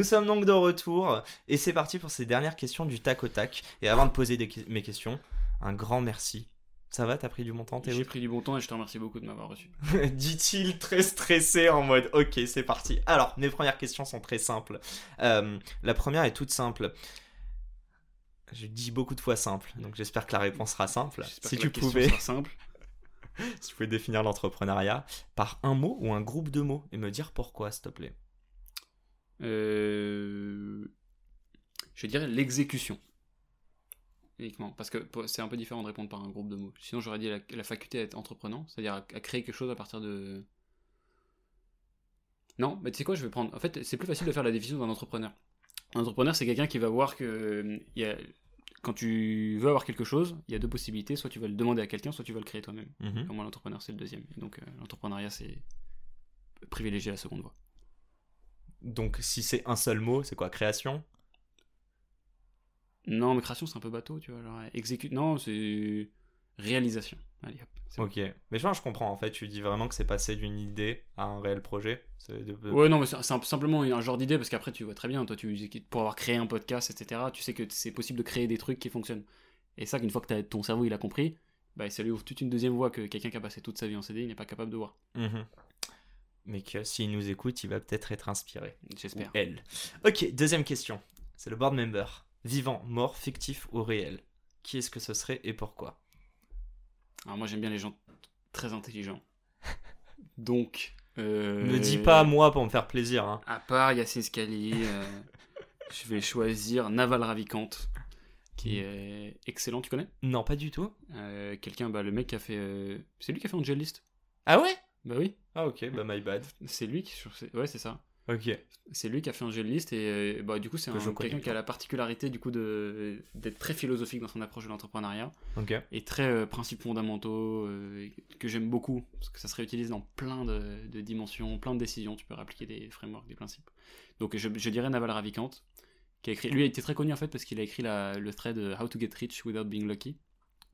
Nous sommes donc de retour et c'est parti pour ces dernières questions du tac au tac. Et avant de poser mes questions, un grand merci. Ça va, t'as pris du bon temps, J'ai pris du bon temps et je te remercie beaucoup de m'avoir reçu. Dit-il très stressé en mode ok, c'est parti. Alors, mes premières questions sont très simples. Euh, la première est toute simple. Je dis beaucoup de fois simple, donc j'espère que la réponse sera simple. Si tu pouvais. simple. si tu pouvais définir l'entrepreneuriat par un mot ou un groupe de mots et me dire pourquoi, s'il te plaît. Euh, je dirais l'exécution. Uniquement. Parce que c'est un peu différent de répondre par un groupe de mots. Sinon, j'aurais dit la, faculté à être entreprenant, c'est-à-dire à, créer quelque chose à partir de. Non, mais tu sais quoi, je vais prendre. En fait, c'est plus facile de faire la définition d'un entrepreneur. Un entrepreneur, c'est quelqu'un qui va voir que. Y a... Quand tu veux avoir quelque chose, il y a deux possibilités. Soit tu vas le demander à quelqu'un, soit tu vas le créer toi-même. Mhm. Pour moi, l'entrepreneur, c'est le deuxième. donc, euh, l'entrepreneuriat, c'est privilégier la seconde voie. Donc si c'est un seul mot, c'est quoi Création? Non, mais création c'est un peu bateau, tu vois. Genre, exécute. Non, c'est réalisation. Allez, hop, ok, mais je, je comprends en fait. Tu dis vraiment que c'est passé d'une idée à un réel projet. Ouais, non, mais c'est simplement un genre d'idée parce qu'après tu vois très bien, toi, tu pour avoir créé un podcast, etc. Tu sais que c'est possible de créer des trucs qui fonctionnent. Et ça, qu'une fois que as, ton cerveau il a compris, bah, ça lui ouvre toute une deuxième voie que quelqu'un qui a passé toute sa vie en CD, il n'est pas capable de voir. Mmh mais que s'il nous écoute, il va peut-être être inspiré. J'espère. Elle. Ok, deuxième question. C'est le board member. Vivant, mort, fictif ou réel? Qui est-ce que ce serait et pourquoi? Alors moi j'aime bien les gens très intelligents. Donc... Euh... Ne dis pas à moi pour me faire plaisir. Hein. À part Yassine Scali, euh, je vais choisir Naval Ravikant, qui est excellent, tu connais? Non, pas du tout. Euh, quelqu'un, bah, le mec qui a fait... C'est lui qui a fait Angel List. Ah ouais? Bah oui. Ah ok, bah my bad. C'est lui qui... Ouais, c'est ça. Ok. C'est lui qui a fait un list et euh, bah, du coup c'est quelqu'un qui a la particularité du coup de d'être très philosophique dans son approche de l'entrepreneuriat Ok. et très euh, principes fondamentaux euh, que j'aime beaucoup parce que ça se réutilise dans plein de, de, dimensions, plein de décisions. Tu peux appliquer des frameworks, des principes. Donc je, je dirais Naval Ravikant qui a écrit. Lui a été très connu en fait parce qu'il a écrit la, le thread How to Get Rich Without Being Lucky.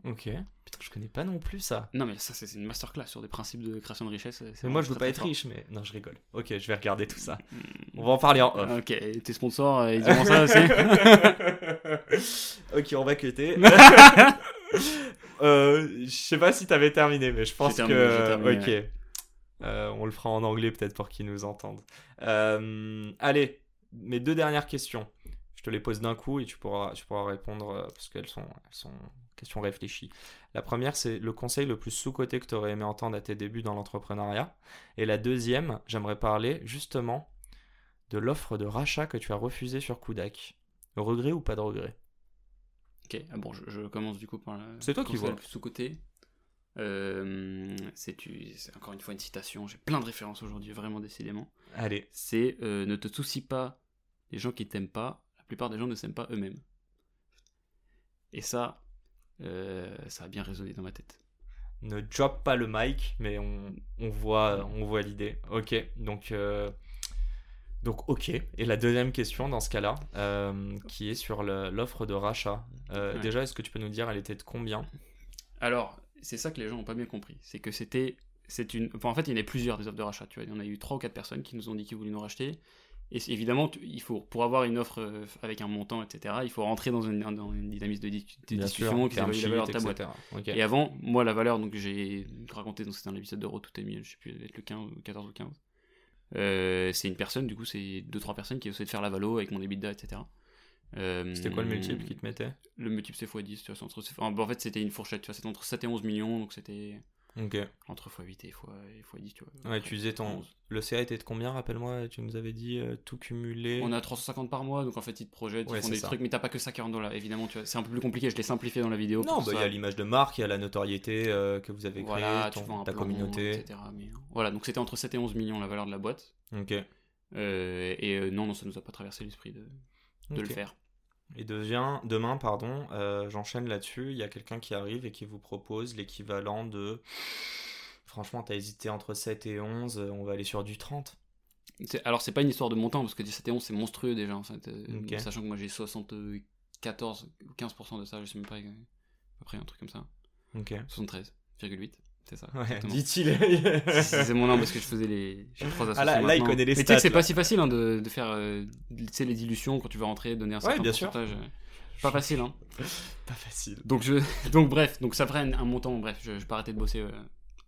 Ok. Putain, je connais pas non plus ça. Non, mais ça, c'est une masterclass sur des principes de création de richesse. Mais moi, je veux pas être riche, mais. Non, je rigole. Ok, je vais regarder tout ça. On va en parler en off. Ok, tes sponsors, euh, ils diront ça aussi. ok, on va cuter. euh, je sais pas si t'avais terminé, mais je pense que. ok. Euh, on le fera en anglais peut-être pour qu'ils nous entendent. Euh, allez, mes deux dernières questions. Je te les pose d'un coup et tu pourras, tu pourras répondre euh, parce qu'elles sont, elles sont question réfléchie. La première, c'est le conseil le plus sous-coté que tu aurais aimé entendre à tes débuts dans l'entrepreneuriat. Et la deuxième, j'aimerais parler justement de l'offre de rachat que tu as refusée sur Kudak. Regret ou pas de regret? Ok, ah bon, je, commence du coup par le C'est toi qui vois. le plus sous-coté. Euh, c'est encore une fois une citation, j'ai plein de références aujourd'hui, vraiment décidément. Allez. C'est euh, ne te soucie pas des gens qui t'aiment pas, la plupart des gens ne s'aiment pas eux-mêmes. Et ça, euh, ça a bien résonné dans ma tête. Ne drop pas le mic, mais on, on voit, on voit l'idée. Ok, donc, euh, donc ok. Et la deuxième question dans ce cas-là, euh, qui est sur l'offre de rachat. Déjà, est-ce que tu peux nous dire, elle était de combien? Alors, c'est ça que les gens n'ont pas bien compris. C'est que c'était c'est une. en fait, il y en a plusieurs des offres de rachat. Tu vois, il y en a eu trois ou quatre personnes qui nous ont dit qu'ils voulaient nous racheter. Et évidemment, il faut, pour avoir une offre euh, avec un montant, etc., il faut rentrer dans une, dans une dynamique de, discussion qui évalue la valeur de ta boîte. Et avant, moi, la valeur, donc j'ai raconté, c'était un épisode de Tout est mieux, je sais plus, être le 15 ou 14 ou 15. Euh, c'est une personne, du coup, c'est deux trois personnes qui essaient de faire la valo avec mon EBITDA, etc. Euh, c'était quoi le multiple qui te mettait? Le multiple c'est x10, tu vois, entre, en fait c'était une fourchette, tu vois, c'était entre 7 et 11 millions, donc c'était Ok. Entre x8 et x10, tu vois. Ouais, tu disais ton. Le CA était de combien, rappelle-moi Tu nous avais dit euh, tout cumulé? On a 350 par mois, donc en fait, ils te projettent, ils font des trucs, mais t'as pas que ça qui rentre dans là. Évidemment, tu vois, c'est un peu plus compliqué, je l'ai simplifié dans la vidéo. Non, bah, il y a l'image de marque, il y a la notoriété euh, que vous avez créée, ta communauté. Etc., Voilà, donc c'était entre 7 et 11 millions la valeur de la boîte. Ok. Euh, et non, non, ça nous a pas traversé l'esprit de, de le faire. Et devient, demain, pardon, euh, j'enchaîne là-dessus, il y a quelqu'un qui arrive et qui vous propose l'équivalent de... Franchement, t'as hésité entre 7 et 11, euh, on va aller sur du 30. C'est- Alors, c'est pas une histoire de montant, parce que 17 et 11, c'est monstrueux déjà, en fait. euh. Sachant que moi, j'ai 74 ou 15% de ça, je sais même pas, euh, à peu près un truc comme ça. Ok. 73,8, c'est ça. Ouais, dit-il. c'est mon nom parce que je faisais les j'ai trois Ah, là- là, il connaît les Mais tu sais que stats, c'est pas si facile hein, de, de faire euh, les dilutions quand tu veux rentrer donner un certain bien sûr. pourcentage euh, pas facile hein. Pas facile. donc je donc bref donc ça ferait un, montant bref je, je peux arrêter de bosser euh,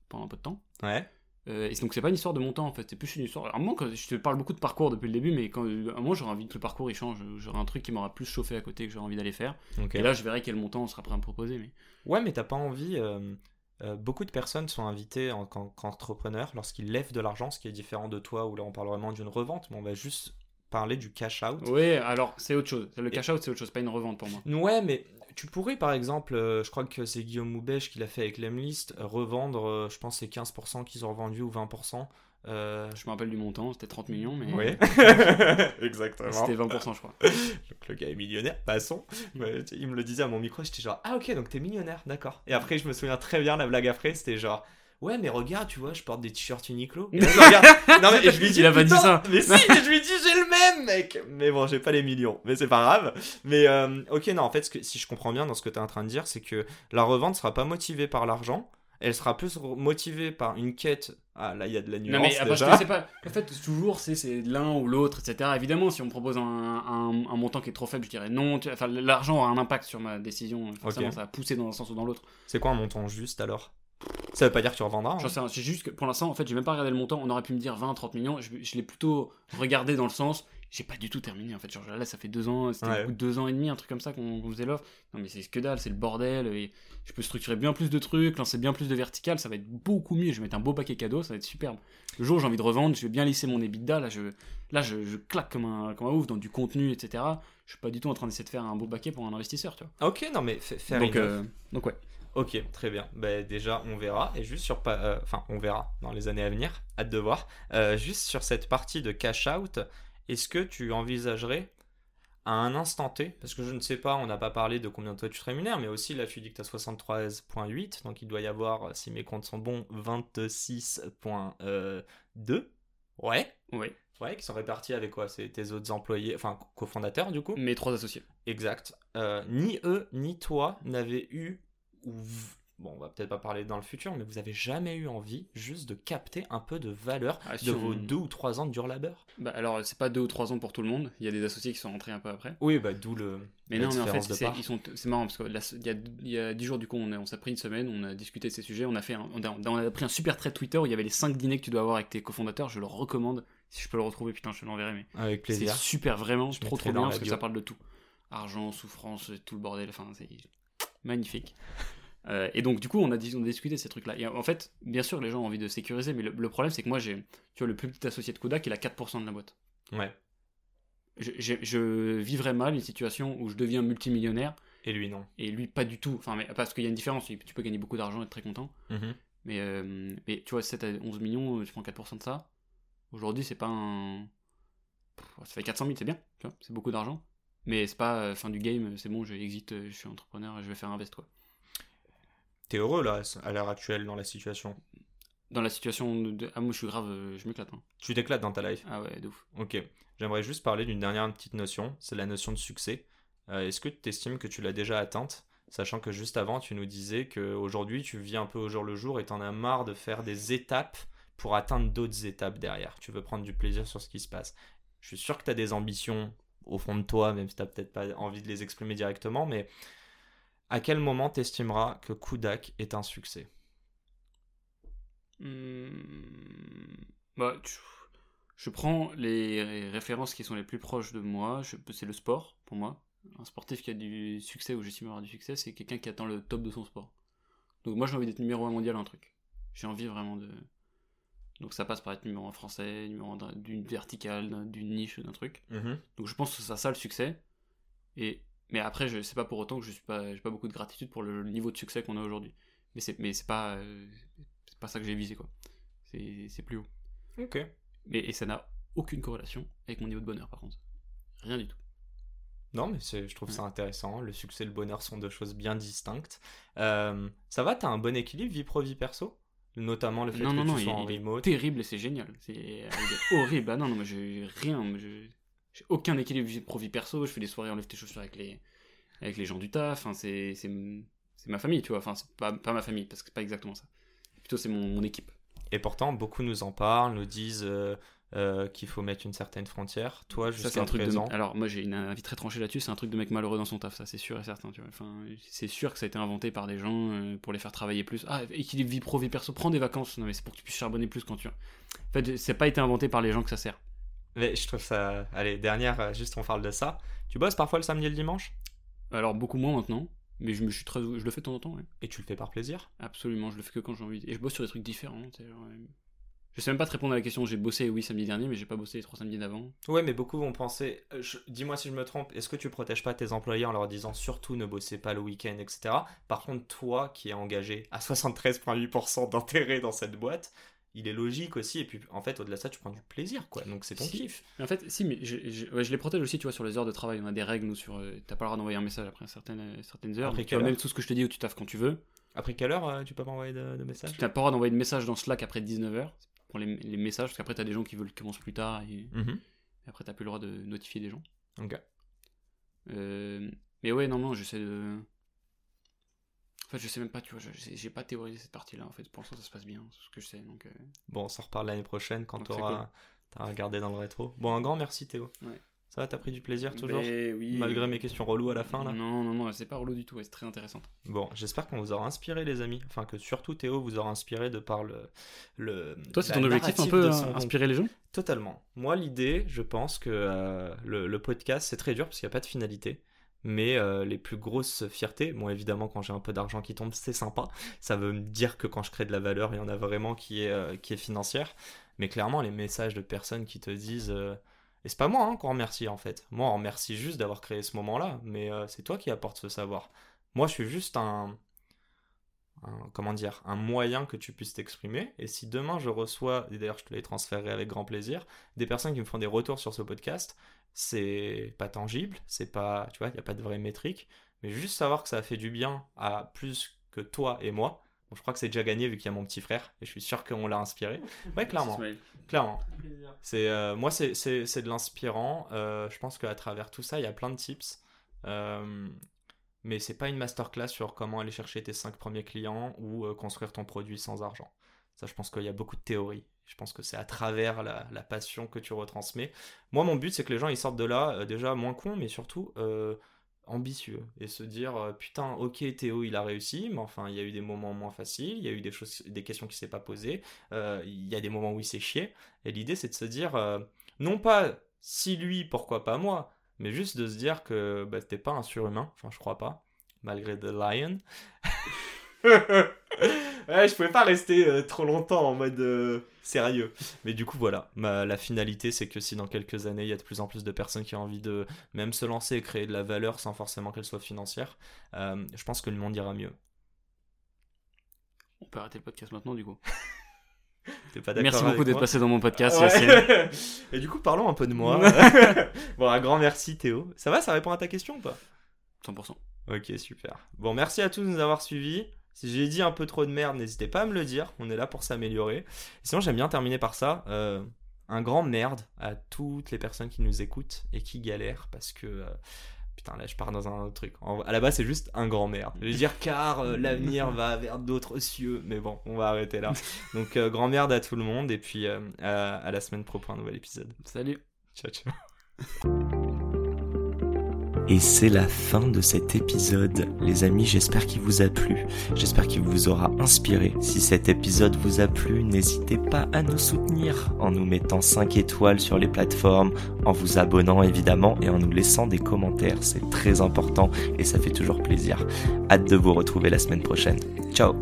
pendant un peu de temps Ouais. Euh, et donc c'est pas une histoire de montant en fait c'est plus une histoire à un moment quand je te parle beaucoup de parcours depuis le début mais quand à un moment j'aurais envie que le parcours il change j'aurais un truc qui m'aura plus chauffé à côté que j'aurais envie d'aller faire Ok. et là je verrai quel montant on sera prêt à me proposer mais Ouais, mais t'as pas envie. euh, euh, beaucoup de personnes sont invitées en tant qu'entrepreneurs lorsqu'ils lèvent de l'argent, ce qui est différent de toi, où là on parle vraiment d'une revente, mais on va juste parler du cash out. ouais alors c'est autre chose le cash out c'est autre chose pas une revente pour moi Ouais, mais tu pourrais par exemple, euh, je crois que c'est Guillaume Moubèche qui l'a fait avec Lemlist, euh, revendre, euh, je pense c'est 15% qu'ils ont revendu ou 20%. Euh, je me rappelle du montant c'était 30 millions mais Oui, exactement. C'était 20%, je crois. Donc le gars est millionnaire, passons. Sais, il me le disait à mon micro, j'étais genre, ah ok, donc t'es millionnaire, d'accord. Et après, je me souviens très bien, la blague après, c'était genre, ouais, mais regarde, tu vois, je porte des t-shirts Uniqlo. Et là, je regarde. Non, mais je lui dis, Il a pas dit ça. Mais si, mais je lui dis, j'ai le même, mec. Mais bon, j'ai pas les millions, mais c'est pas grave. Mais euh, ok, non, en fait, ce que, si je comprends bien dans ce que t'es en train de dire, c'est que la revente sera pas motivée par l'argent. Elle sera plus motivée par une quête. Ah, là, il y a de la nuance Non mais ah, parce déjà. que c'est pas. En fait, toujours c'est c'est l'un ou l'autre, etc. Évidemment, si on me propose un, un, un montant qui est trop faible, je dirais non. Tu- Enfin, l'argent aura un impact sur ma décision. Forcément, Ok. ça va pousser dans un sens ou dans l'autre. C'est quoi un montant juste alors? Ça veut pas dire que tu revendras. hein. C'est juste que pour l'instant, en fait, j'ai même pas regardé le montant. On aurait pu me dire 20, 30 millions. Je, je l'ai plutôt regardé dans le sens. J'ai pas du tout terminé en fait. Genre là, ça fait deux ans, c'était Ouais. deux ans et demi, un truc comme ça qu'on qu'on faisait l'offre. Non mais c'est que dalle, c'est le bordel. Et je peux structurer bien plus de trucs, lancer bien plus de vertical, ça va être beaucoup mieux. Je vais mettre un beau paquet cadeau, ça va être superbe. Le jour où j'ai envie de revendre, je vais bien lisser mon EBITDA. Là, je, là, je, je claque comme un, comme un ouf dans du contenu, etc. Je suis pas du tout en train d'essayer de faire un beau paquet pour un investisseur, tu vois. Ok, non mais fa- fair Donc, euh, donc ouais. Ok, très bien. Ben, déjà, on verra. Et juste sur. euh, Enfin, on verra dans les années à venir. Hâte de voir. Euh, juste sur cette partie de cash out, est-ce que tu envisagerais à un instant T, parce que je ne sais pas, on n'a pas parlé de combien de toi tu te rémunères, mais aussi là tu dis que tu as 73.8, donc il doit y avoir, si mes comptes sont bons, 26.2. Ouais, Ouais. ouais, qui sont répartis avec quoi? C'est tes autres employés, enfin cofondateurs du coup? Mes trois associés. Exact. Euh, ni eux, ni toi n'avez eu, ou bon, on va peut-être pas parler dans le futur, mais vous avez jamais eu envie juste de capter un peu de valeur Ah, de sur- vos deux ou trois ans de dur labeur? Bah alors, c'est pas deux ou trois ans pour tout le monde. Il y a des associés qui sont rentrés un peu après. Oui, bah d'où le. Mais non, mais en fait, c'est, marrant parce que la- il y a, il y a 10 jours, du coup, on, on s'est pris une semaine, on a discuté de ces sujets, on a, fait un- on, a, on a pris un super trait Twitter où il y avait les 5 dîners que tu dois avoir avec tes cofondateurs. Je le recommande. Si je peux le retrouver, putain, je te l'enverrai. Mais Avec plaisir. c'est super, vraiment, Je trop trop bien parce que ça parle de tout. Argent, souffrance, tout le bordel, enfin, c'est magnifique. Euh, et donc, du coup, on a, on a discuté de ces trucs-là. Et en fait, bien sûr, les gens ont envie de sécuriser, mais le, le problème, c'est que moi, j'ai, tu vois, le plus petit associé de Kodak, il a 4% de la boîte. Ouais. Je, je vivrais mal une situation où je deviens multimillionnaire Et lui, non. et lui pas du tout. Enfin, mais, parce qu'il y a une différence. Tu peux gagner beaucoup d'argent et être très content. Mhm. Mais, euh, mais tu vois, 7 à 11 millions, tu prends 4% de ça. Aujourd'hui, c'est pas un. Ça fait 400 000, c'est bien. tu vois, C'est beaucoup d'argent. Mais c'est pas euh, fin du game, c'est bon, je exit, euh, je suis entrepreneur, je vais faire un vest, quoi. T'es heureux là, à l'heure actuelle, dans la situation Dans la situation de. Ah, moi, je suis grave, euh, je m'éclate. hein. Tu t'éclates dans ta life Ah ouais, de ouf. Ok. J'aimerais juste parler d'une dernière petite notion, c'est la notion de succès. Euh, Est-ce que tu estimes que tu l'as déjà atteinte? Sachant que juste avant, tu nous disais qu'aujourd'hui, tu vis un peu au jour le jour et t'en as marre de faire des étapes pour atteindre d'autres étapes derrière. Tu veux prendre du plaisir sur ce qui se passe. Je suis sûr que tu as des ambitions au fond de toi, même si tu peut-être pas envie de les exprimer directement, mais à quel moment t'estimeras que Kudak est un succès? Hmm, Bah, tu- je prends les références qui sont les plus proches de moi. Je- C'est le sport, pour moi. Un sportif qui a du succès ou j'estime avoir du succès, c'est quelqu'un qui atteint le top de son sport. Donc moi, j'ai envie d'être numéro un mondial à un truc. J'ai envie vraiment de... Donc ça passe par être numéro un français, numéro un d'un- d'une verticale, d'un- d'une niche, d'un truc. Donc je pense que c'est ça le succès. Et mais après, je sais pas pour autant que je suis pas, j'ai pas beaucoup de gratitude pour le niveau de succès qu'on a aujourd'hui. Mais c'est, mais c'est pas, euh, c'est pas ça que j'ai visé quoi. C'est, c'est plus haut. Ok. Mais et ça n'a aucune corrélation avec mon niveau de bonheur, par contre. Rien du tout. Non, mais je trouve ça intéressant. Le succès et le bonheur sont deux choses bien distinctes. Euh, ça va, t'as un bon équilibre vie pro, vie perso? Notamment le fait non, que non, tu non, sois il, en il est remote. terrible et c'est génial. C'est est horrible. Ah non, non, moi j'ai rien. je- J'ai aucun équilibre vie pro vie perso. Je fais des soirées enlève tes chaussures avec les, avec les gens du taf. Enfin, c'est ma famille, tu vois. Enfin, c'est pas, pas ma famille parce que c'est pas exactement ça. Plutôt, c'est mon, mon équipe. Et pourtant, beaucoup nous en parlent, nous disent euh, euh, qu'il faut mettre une certaine frontière. Toi, jusqu'à un truc présent, de. Alors, moi, j'ai une avis très tranché là-dessus. C'est un truc de mec malheureux dans son taf, ça, c'est sûr et certain. Tu vois. Enfin, c'est sûr que ça a été inventé par des gens euh, pour les faire travailler plus. Ah, équilibre vie pro, vie perso, prends des vacances. Non, mais c'est pour que tu puisses charbonner plus quand tu. En fait, c'est pas été inventé par les gens que ça sert. Mais je trouve ça. Allez, dernière, euh, juste on parle de ça. Tu bosses parfois le samedi et le dimanche? Alors, beaucoup moins maintenant. Mais je me suis très. Je le fais de temps en temps, ouais. Et tu le fais par plaisir? Absolument, je le fais que quand j'ai envie. Et je bosse sur des trucs différents. genre, euh, Je sais même pas te répondre à la question. J'ai bossé, oui, samedi dernier, mais j'ai pas bossé les trois samedis d'avant. Ouais, mais beaucoup vont penser. euh, je- Dis-moi si je me trompe. Est-ce que tu protèges pas tes employés en leur disant surtout ne bossez pas le week-end, etc. Par contre, toi qui es engagé à 73,8% d'intérêt dans cette boîte, il est logique aussi. Et puis, en fait, au-delà de ça, tu prends du plaisir, quoi. Donc, c'est ton Si. kiff. Mais en fait, si, mais je, je- ouais, je les protège aussi, tu vois, sur les heures de travail. On a des règles, nous, sur. euh, T'as pas le droit d'envoyer un message après certaines, euh, certaines heures. Après tu quelle même tout ce que je te dis où tu taffes quand tu veux. Après quelle heure euh, tu peux m'envoyer de, de messages Tu n'as pas le droit d'envoyer de message dans Slack après 19h. Pour les, les messages, parce qu'après, t'as des gens qui veulent commencer plus tard. Et, Mhm. et après, t'as plus le droit de notifier des gens. Ok. Euh, mais ouais, non, non, j'essaie de. En fait, je sais même pas, tu vois, j'ai pas théorisé cette partie-là. En fait, pour l'instant, ça se passe bien, c'est ce que je sais. Donc, euh, Bon, on s'en reparle l'année prochaine quand Donc, tu c'est auras regardé dans le rétro. Bon, un grand merci Théo. Ouais. Ça va, t'as pris du plaisir toujours? mais oui. Malgré mes questions reloues à la fin là? Non, non, non, c'est pas relou du tout, c'est très intéressant. Bon, j'espère qu'on vous aura inspiré les amis. Enfin, que surtout Théo vous aura inspiré de par le... le Toi, c'est ton objectif un peu son- inspirer les gens? Totalement. Moi, l'idée, je pense que euh, le, le podcast, c'est très dur parce qu'il n'y a pas de finalité. Mais euh, les plus grosses fiertés, bon évidemment quand j'ai un peu d'argent qui tombe, c'est sympa. Ça veut me dire que quand je crée de la valeur, il y en a vraiment qui est, euh, qui est financière. Mais clairement, les messages de personnes qui te disent... euh, Et c'est pas moi hein, qu'on remercie en fait. Moi, on remercie juste d'avoir créé ce moment-là. Mais c'est toi qui apportes ce savoir. Moi, je suis juste un... un- comment dire, un moyen que tu puisses t'exprimer. Et si demain je reçois, et d'ailleurs je te les transférerai avec grand plaisir, des personnes qui me font des retours sur ce podcast, c'est pas tangible, c'est pas, tu vois, il n'y a pas de vraie métrique, mais juste savoir que ça a fait du bien à plus que toi et moi. Bon, je crois que c'est déjà gagné vu qu'il y a mon petit frère, et je suis sûr qu'on l'a inspiré. Ouais, clairement, clairement. C'est euh, moi, c'est- c'est c'est de l'inspirant. Euh, je pense qu'à travers tout ça, il y a plein de tips. Euh, mais c'est pas une masterclass sur comment aller chercher tes 5 premiers clients ou euh, construire ton produit sans argent. Ça, je pense qu'il y a beaucoup de théories. Je pense que c'est à travers la, passion que tu retransmets. Moi, mon but, c'est que les gens ils sortent de là euh, déjà moins cons, mais surtout euh, ambitieux et se dire putain, ok, Théo, il a réussi, mais enfin, il y a eu des moments moins faciles, il y a eu des choses, des questions qui s'est pas posées, il y a des moments où il s'est chié. Et l'idée, c'est de se dire, non pas si lui, pourquoi pas moi, mais juste de se dire que bah, t'es pas un surhumain, enfin, je crois pas, malgré The Lion. ouais, je pouvais pas rester euh, trop longtemps en mode euh, sérieux. Mais du coup, voilà, Ma- la finalité, c'est que si dans quelques années, il y a de plus en plus de personnes qui ont envie de même se lancer et créer de la valeur sans forcément qu'elle soit financière, euh, je pense que le monde ira mieux. On peut arrêter le podcast maintenant, du coup. T'es pas Merci beaucoup d'être passé dans mon podcast, Ouais. Et du coup, parlons un peu de moi. bon, un grand merci Théo. Ça va, ça répond à ta question ou pas 100%. Ok, super. Bon, merci à tous de nous avoir suivis. Si j'ai dit un peu trop de merde, n'hésitez pas à me le dire. On est là pour s'améliorer. Sinon, j'aime bien terminer par ça. euh, un grand merde à toutes les personnes qui nous écoutent et qui galèrent parce que. euh, Putain, là, je pars dans un autre truc. En- à la base, c'est juste un grand merde. Je veux dire, car euh, l'avenir va vers d'autres cieux. Mais bon, on va arrêter là. Donc, euh, grand merde à tout le monde. Et puis, euh, à, à la semaine pro pour un nouvel épisode. Salut. Ciao, ciao. Et c'est la fin de cet épisode. Les amis, j'espère qu'il vous a plu. J'espère qu'il vous aura inspiré. Si cet épisode vous a plu, n'hésitez pas à nous soutenir en nous mettant 5 étoiles sur les plateformes, en vous abonnant évidemment et en nous laissant des commentaires. C'est très important et ça fait toujours plaisir. Hâte de vous retrouver la semaine prochaine. Ciao